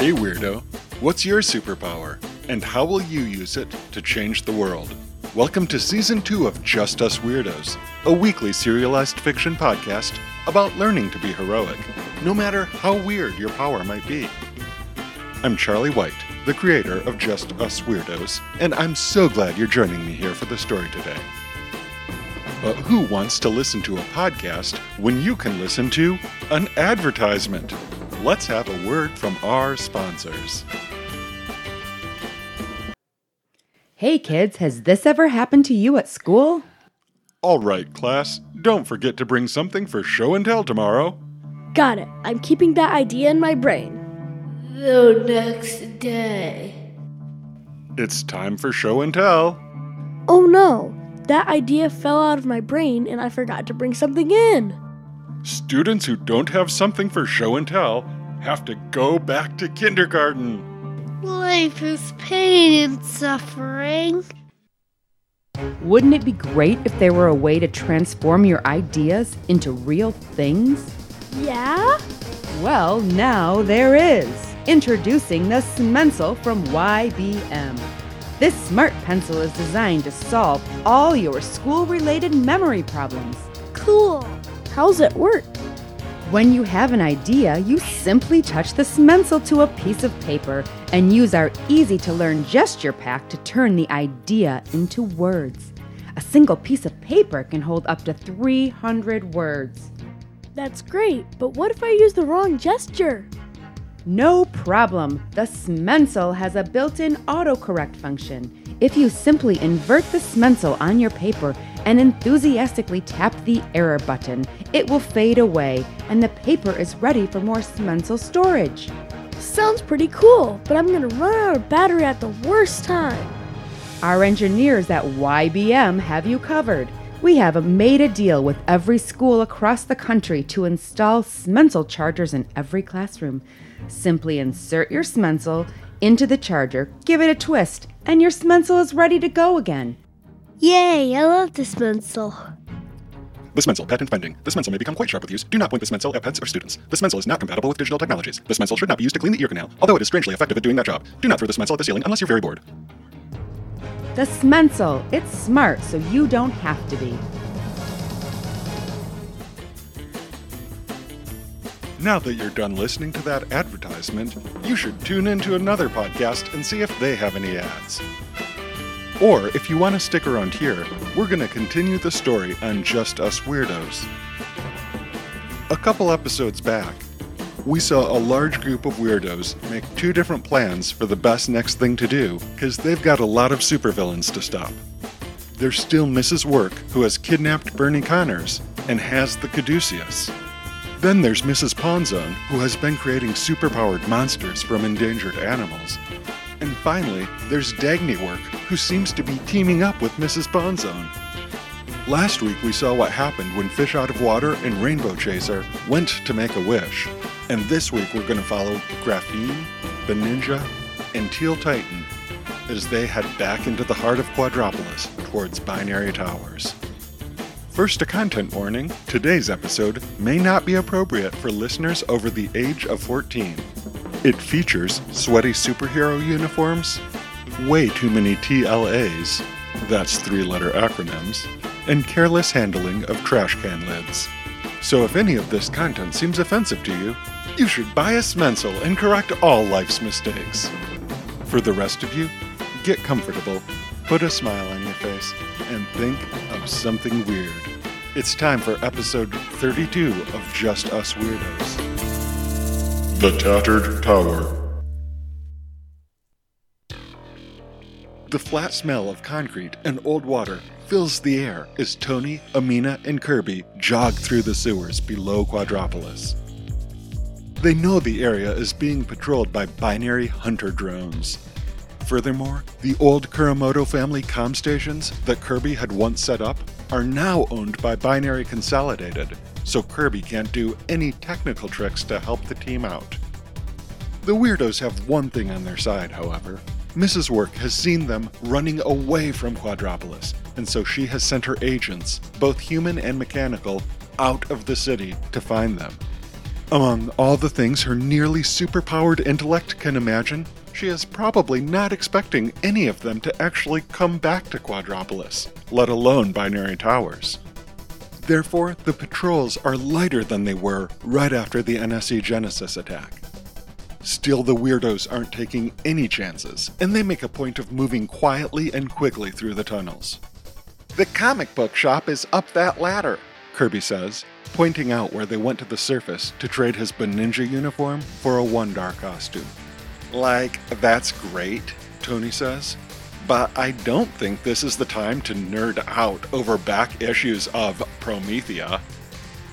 Hey, Weirdo. What's your superpower? And how will you use it to change the world? Welcome to Season 2 of Just Us Weirdos, a weekly serialized fiction podcast about learning to be heroic, no matter how weird your power might be. I'm Charlie White, the creator of Just Us Weirdos, and I'm so glad you're joining me here for the story today. But who wants to listen to a podcast when you can listen to an advertisement? Let's have a word from our sponsors. Hey kids, has this ever happened to you at school? All right, class, don't forget to bring something for show and tell tomorrow. Got it. I'm keeping that idea in my brain. The next day. It's time for show and tell. Oh no, that idea fell out of my brain and I forgot to bring something in. Students who don't have something for show and tell have to go back to kindergarten. Life is pain and suffering. Wouldn't it be great if there were a way to transform your ideas into real things? Yeah? Well, now there is. Introducing the Smensel from YBM. This smart pencil is designed to solve all your school related memory problems. Cool. How's it work? When you have an idea, you simply touch the Smensel to a piece of paper and use our easy to learn gesture pack to turn the idea into words. A single piece of paper can hold up to 300 words. That's great, but what if I use the wrong gesture? No problem. The Smensel has a built in autocorrect function. If you simply invert the Smensel on your paper and enthusiastically tap the error button, it will fade away and the paper is ready for more Smensel storage. Sounds pretty cool, but I'm gonna run out of battery at the worst time. Our engineers at YBM have you covered. We have made a deal with every school across the country to install Smensel chargers in every classroom. Simply insert your Smensel into the charger, give it a twist, and your Smensel is ready to go again. Yay, I love this pencil. This Smensel, patent pending. This Smensel may become quite sharp with use. Do not point this Smensel at pets or students. This Smensel is not compatible with digital technologies. This Smensel should not be used to clean the ear canal, although it is strangely effective at doing that job. Do not throw this Smensel at the ceiling unless you're very bored. The Smensel, it's smart so you don't have to be. Now that you're done listening to that advertisement, you should tune into another podcast and see if they have any ads. Or if you want to stick around here, we're going to continue the story on Just Us Weirdos. A couple episodes back, we saw a large group of weirdos make two different plans for the best next thing to do because they've got a lot of supervillains to stop. There's still Mrs. Work, who has kidnapped Bernie Connors and has the Caduceus. Then there's Mrs. Pawnzone, who has been creating superpowered monsters from endangered animals. And finally, there's Dagny Work, who seems to be teaming up with Mrs. Pawnzone. Last week we saw what happened when Fish Out of Water and Rainbow Chaser went to make a wish. And this week we're going to follow Graphene, the Ninja, and Teal Titan as they head back into the heart of Quadropolis towards Binary Towers. First, a content warning today's episode may not be appropriate for listeners over the age of 14. It features sweaty superhero uniforms, way too many TLAs, that's three letter acronyms, and careless handling of trash can lids. So if any of this content seems offensive to you, you should buy a Smensel and correct all life's mistakes. For the rest of you, get comfortable, put a smile on your face, and think of something weird. It's time for episode 32 of Just Us Weirdos. The Tattered Tower. The flat smell of concrete and old water fills the air as Tony, Amina, and Kirby jog through the sewers below Quadropolis. They know the area is being patrolled by binary hunter drones. Furthermore, the old Kuramoto family comm stations that Kirby had once set up are now owned by Binary Consolidated, so Kirby can't do any technical tricks to help the team out. The weirdos have one thing on their side, however. Mrs. Work has seen them running away from Quadropolis, and so she has sent her agents, both human and mechanical, out of the city to find them. Among all the things her nearly superpowered intellect can imagine, she is probably not expecting any of them to actually come back to Quadropolis, let alone Binary Towers. Therefore, the patrols are lighter than they were right after the NSE Genesis attack. Still, the weirdos aren't taking any chances, and they make a point of moving quietly and quickly through the tunnels. The comic book shop is up that ladder, Kirby says, pointing out where they went to the surface to trade his Baninja uniform for a Wondar costume. Like, that's great, Tony says, but I don't think this is the time to nerd out over back issues of Promethea.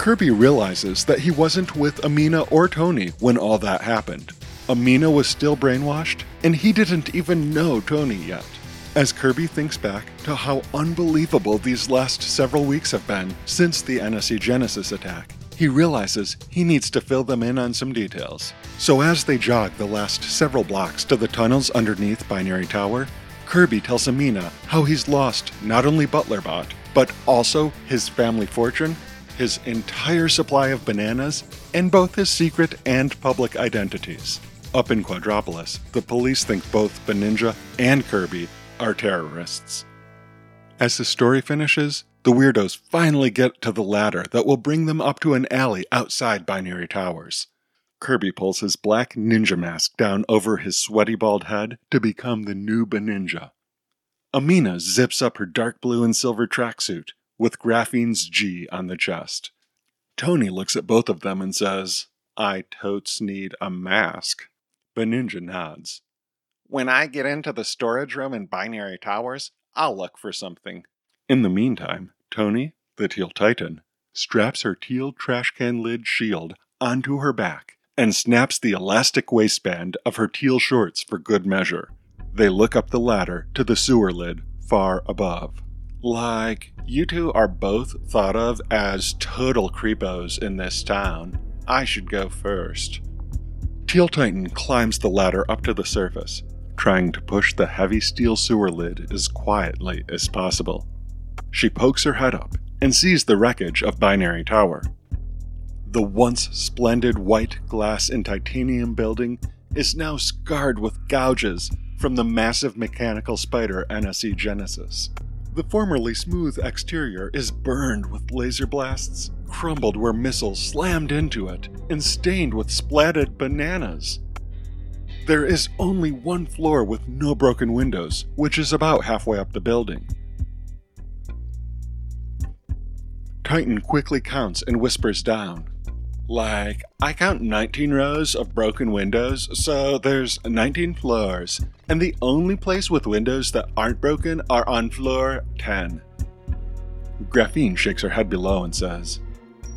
Kirby realizes that he wasn't with Amina or Tony when all that happened. Amina was still brainwashed, and he didn't even know Tony yet. As Kirby thinks back to how unbelievable these last several weeks have been since the NSE Genesis attack, he realizes he needs to fill them in on some details. So as they jog the last several blocks to the tunnels underneath Binary Tower, Kirby tells Amina how he's lost not only Butlerbot, but also his family fortune, his entire supply of bananas, and both his secret and public identities. Up in Quadropolis, the police think both Baninja and Kirby are terrorists. As the story finishes, the weirdos finally get to the ladder that will bring them up to an alley outside Binary Towers. Kirby pulls his black ninja mask down over his sweaty bald head to become the new Baninja. Amina zips up her dark blue and silver tracksuit with Graphene's G on the chest. Tony looks at both of them and says, I totes need a mask. Baninja nods. When I get into the storage room in Binary Towers, I'll look for something. In the meantime, Tony, the Teal Titan, straps her teal trash can lid shield onto her back and snaps the elastic waistband of her teal shorts for good measure. They look up the ladder to the sewer lid far above. Like, you two are both thought of as total creepos in this town. I should go first. Teal Titan climbs the ladder up to the surface, trying to push the heavy steel sewer lid as quietly as possible. She pokes her head up and sees the wreckage of Binary Tower. The once splendid white glass and titanium building is now scarred with gouges from the massive mechanical spider NSE Genesis. The formerly smooth exterior is burned with laser blasts, crumbled where missiles slammed into it, and stained with splatted bananas. There is only one floor with no broken windows, which is about halfway up the building. Titan quickly counts and whispers down. Like, I count 19 rows of broken windows, so there's 19 floors, and the only place with windows that aren't broken are on floor 10. Graphene shakes her head below and says,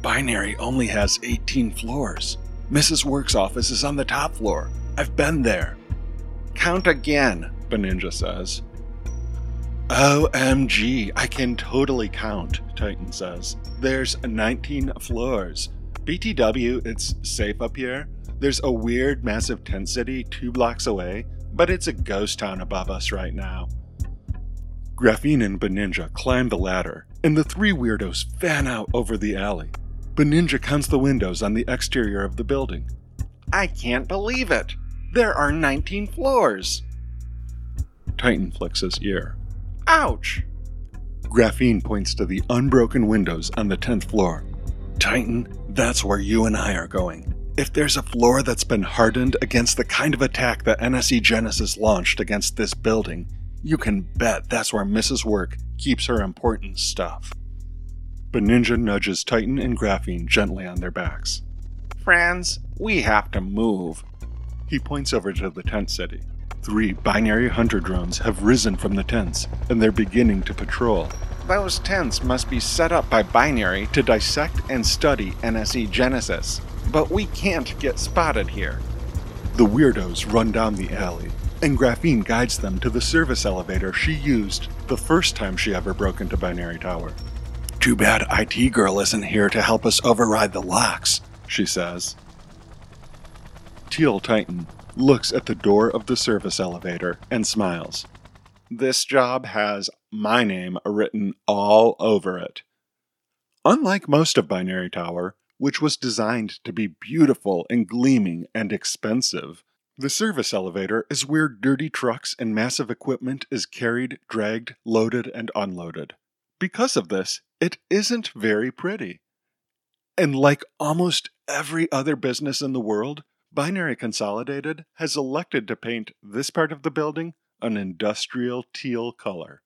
Binary only has 18 floors. Mrs. Work's office is on the top floor. I've been there. Count again, Baninja says. OMG, I can totally count, Titan says. There's 19 floors. BTW, it's safe up here. There's a weird, massive tent city two blocks away, but it's a ghost town above us right now. Graphene and Baninja climb the ladder, and the three weirdos fan out over the alley. Baninja counts the windows on the exterior of the building. I can't believe it! There are 19 floors! Titan flicks his ear. Ouch! Graphene points to the unbroken windows on the 10th floor. Titan, that's where you and I are going. If there's a floor that's been hardened against the kind of attack that NSE Genesis launched against this building, you can bet that's where Mrs. Work keeps her important stuff. Baninja nudges Titan and Graphene gently on their backs. Friends, we have to move. He points over to the tent city. Three binary hunter drones have risen from the tents, and they're beginning to patrol. Those tents must be set up by binary to dissect and study NSE Genesis, but we can't get spotted here. The weirdos run down the alley, and Graphene guides them to the service elevator she used the first time she ever broke into Binary Tower. Too bad IT Girl isn't here to help us override the locks, she says. Teal Titan looks at the door of the service elevator and smiles. This job has my name written all over it. Unlike most of Binary Tower, which was designed to be beautiful and gleaming and expensive. The service elevator is where dirty trucks and massive equipment is carried, dragged, loaded, and unloaded. Because of this, it isn't very pretty. And like almost every other business in the world, Binary Consolidated has elected to paint this part of the building an industrial teal color.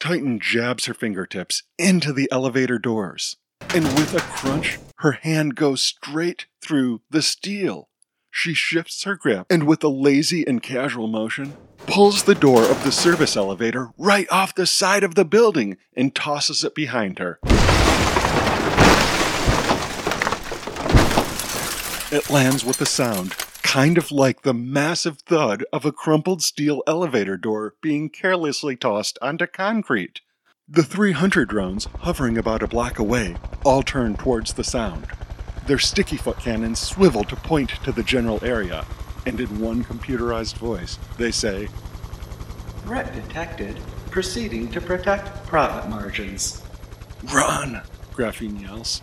Titan jabs her fingertips into the elevator doors, and with a crunch, her hand goes straight through the steel. She shifts her grip and, with a lazy and casual motion, pulls the door of the service elevator right off the side of the building and tosses it behind her. It lands with a sound kind of like the massive thud of a crumpled steel elevator door being carelessly tossed onto concrete. The 300 drones, hovering about a block away, all turn towards the sound. Their sticky foot cannons swivel to point to the general area, and in one computerized voice, they say, Threat detected. Proceeding to protect profit margins. Run! Graphene yells.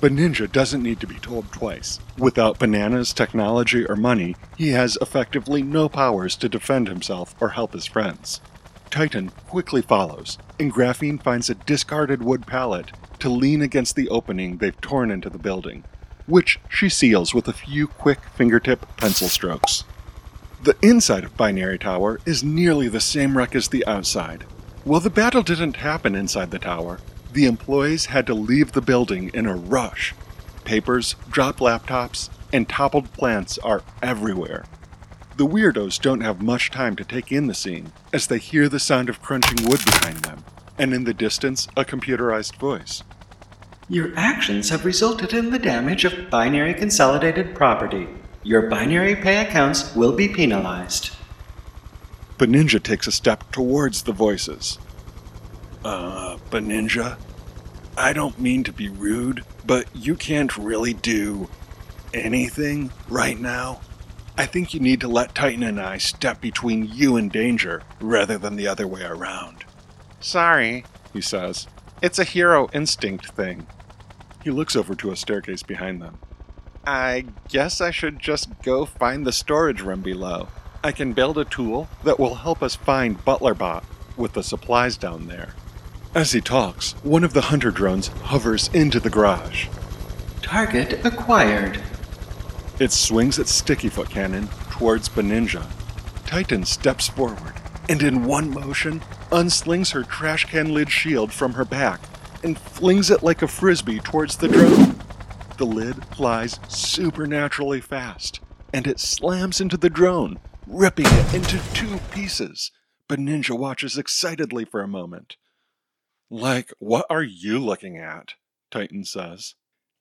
Baninja doesn't need to be told twice. Without bananas, technology, or money, he has effectively no powers to defend himself or help his friends. Titan quickly follows, and Graphene finds a discarded wood pallet to lean against the opening they've torn into the building, which she seals with a few quick fingertip pencil strokes. The inside of Binary Tower is nearly the same wreck as the outside. While the battle didn't happen inside the tower, the employees had to leave the building in a rush. Papers, dropped laptops, and toppled plants are everywhere. The weirdos don't have much time to take in the scene as they hear the sound of crunching wood behind them, and in the distance, a computerized voice. Your actions have resulted in the damage of binary consolidated property. Your binary pay accounts will be penalized. Baninja takes a step towards the voices. Uh, Baninja, I don't mean to be rude, but you can't really do anything right now. I think you need to let Titan and I step between you and danger rather than the other way around. Sorry, he says. It's a hero instinct thing. He looks over to a staircase behind them. I guess I should just go find the storage room below. I can build a tool that will help us find Butlerbot with the supplies down there. As he talks, one of the hunter drones hovers into the garage. Target acquired. It swings its sticky foot cannon towards Baninja. Titan steps forward and, in one motion, unslings her trash can lid shield from her back and flings it like a frisbee towards the drone. The lid flies supernaturally fast, and it slams into the drone, ripping it into two pieces. Baninja watches excitedly for a moment. Like, what are you looking at? Titan says.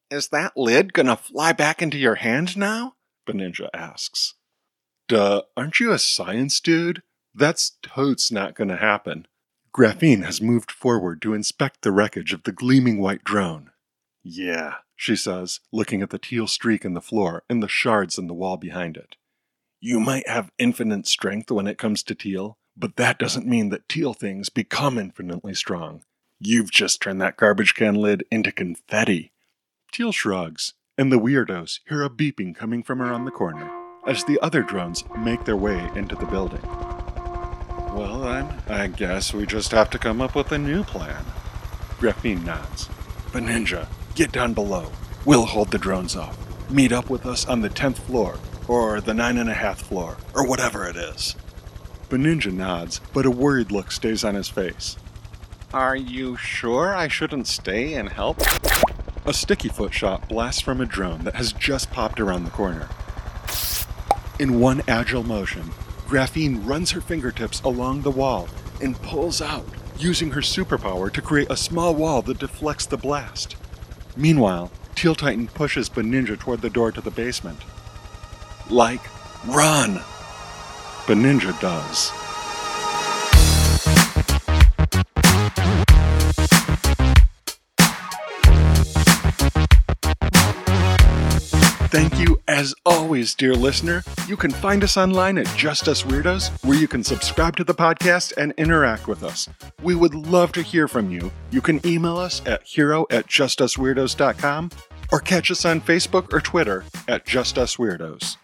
Is that lid gonna fly back into your hand now? Baninja asks. Duh, aren't you a science dude? That's totes not gonna happen. Graphene has moved forward to inspect the wreckage of the gleaming white drone. Yeah, she says, looking at the teal streak in the floor and the shards in the wall behind it. You might have infinite strength when it comes to teal, but that doesn't mean that teal things become infinitely strong. You've just turned that garbage can lid into confetti. Teal shrugs, and the weirdos hear a beeping coming from around the corner as the other drones make their way into the building. Well, then, I guess we just have to come up with a new plan. Graphene nods. Baninja, get down below. We'll hold the drones off. Meet up with us on the 10th floor, or the 9.5th floor, or whatever it is. Baninja nods, but a worried look stays on his face. Are you sure I shouldn't stay and help? A sticky foot shot blasts from a drone that has just popped around the corner. In one agile motion, Graphene runs her fingertips along the wall and pulls out, using her superpower to create a small wall that deflects the blast. Meanwhile, Teal Titan pushes Baninja toward the door to the basement. Like, run! Baninja does. Thank you, as always, dear listener. You can find us online at Just Us Weirdos, where you can subscribe to the podcast and interact with us. We would love to hear from you. You can email us at hero at justusweirdos.com, or catch us on Facebook or Twitter at Just Us Weirdos.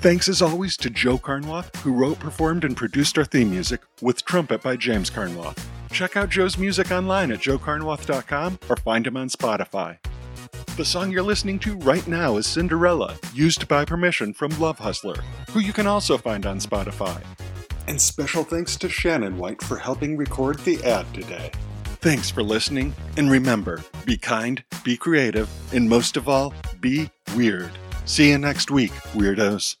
Thanks as always to Joe Carnwath, who wrote, performed, and produced our theme music with Trumpet by James Carnwath. Check out Joe's music online at joecarnwath.com or find him on Spotify. The song you're listening to right now is Cinderella, used by permission from Love Hustler, who you can also find on Spotify. And special thanks to Shannon White for helping record the ad today. Thanks for listening, and remember be kind, be creative, and most of all, be weird. See you next week, weirdos.